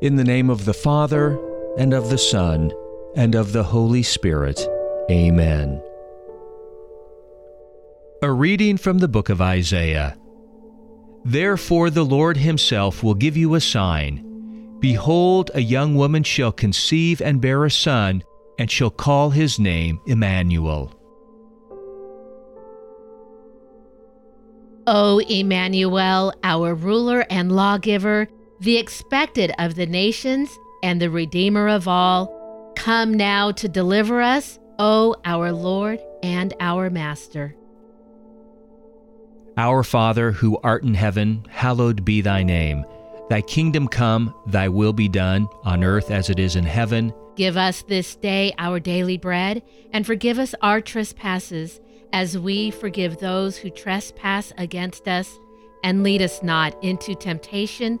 In the name of the Father, and of the Son, and of the Holy Spirit. Amen. A reading from the book of Isaiah. Therefore, the Lord Himself will give you a sign. Behold, a young woman shall conceive and bear a son, and shall call his name Emmanuel. O Emmanuel, our ruler and lawgiver, the expected of the nations and the Redeemer of all, come now to deliver us, O our Lord and our Master. Our Father, who art in heaven, hallowed be thy name. Thy kingdom come, thy will be done, on earth as it is in heaven. Give us this day our daily bread, and forgive us our trespasses, as we forgive those who trespass against us. And lead us not into temptation,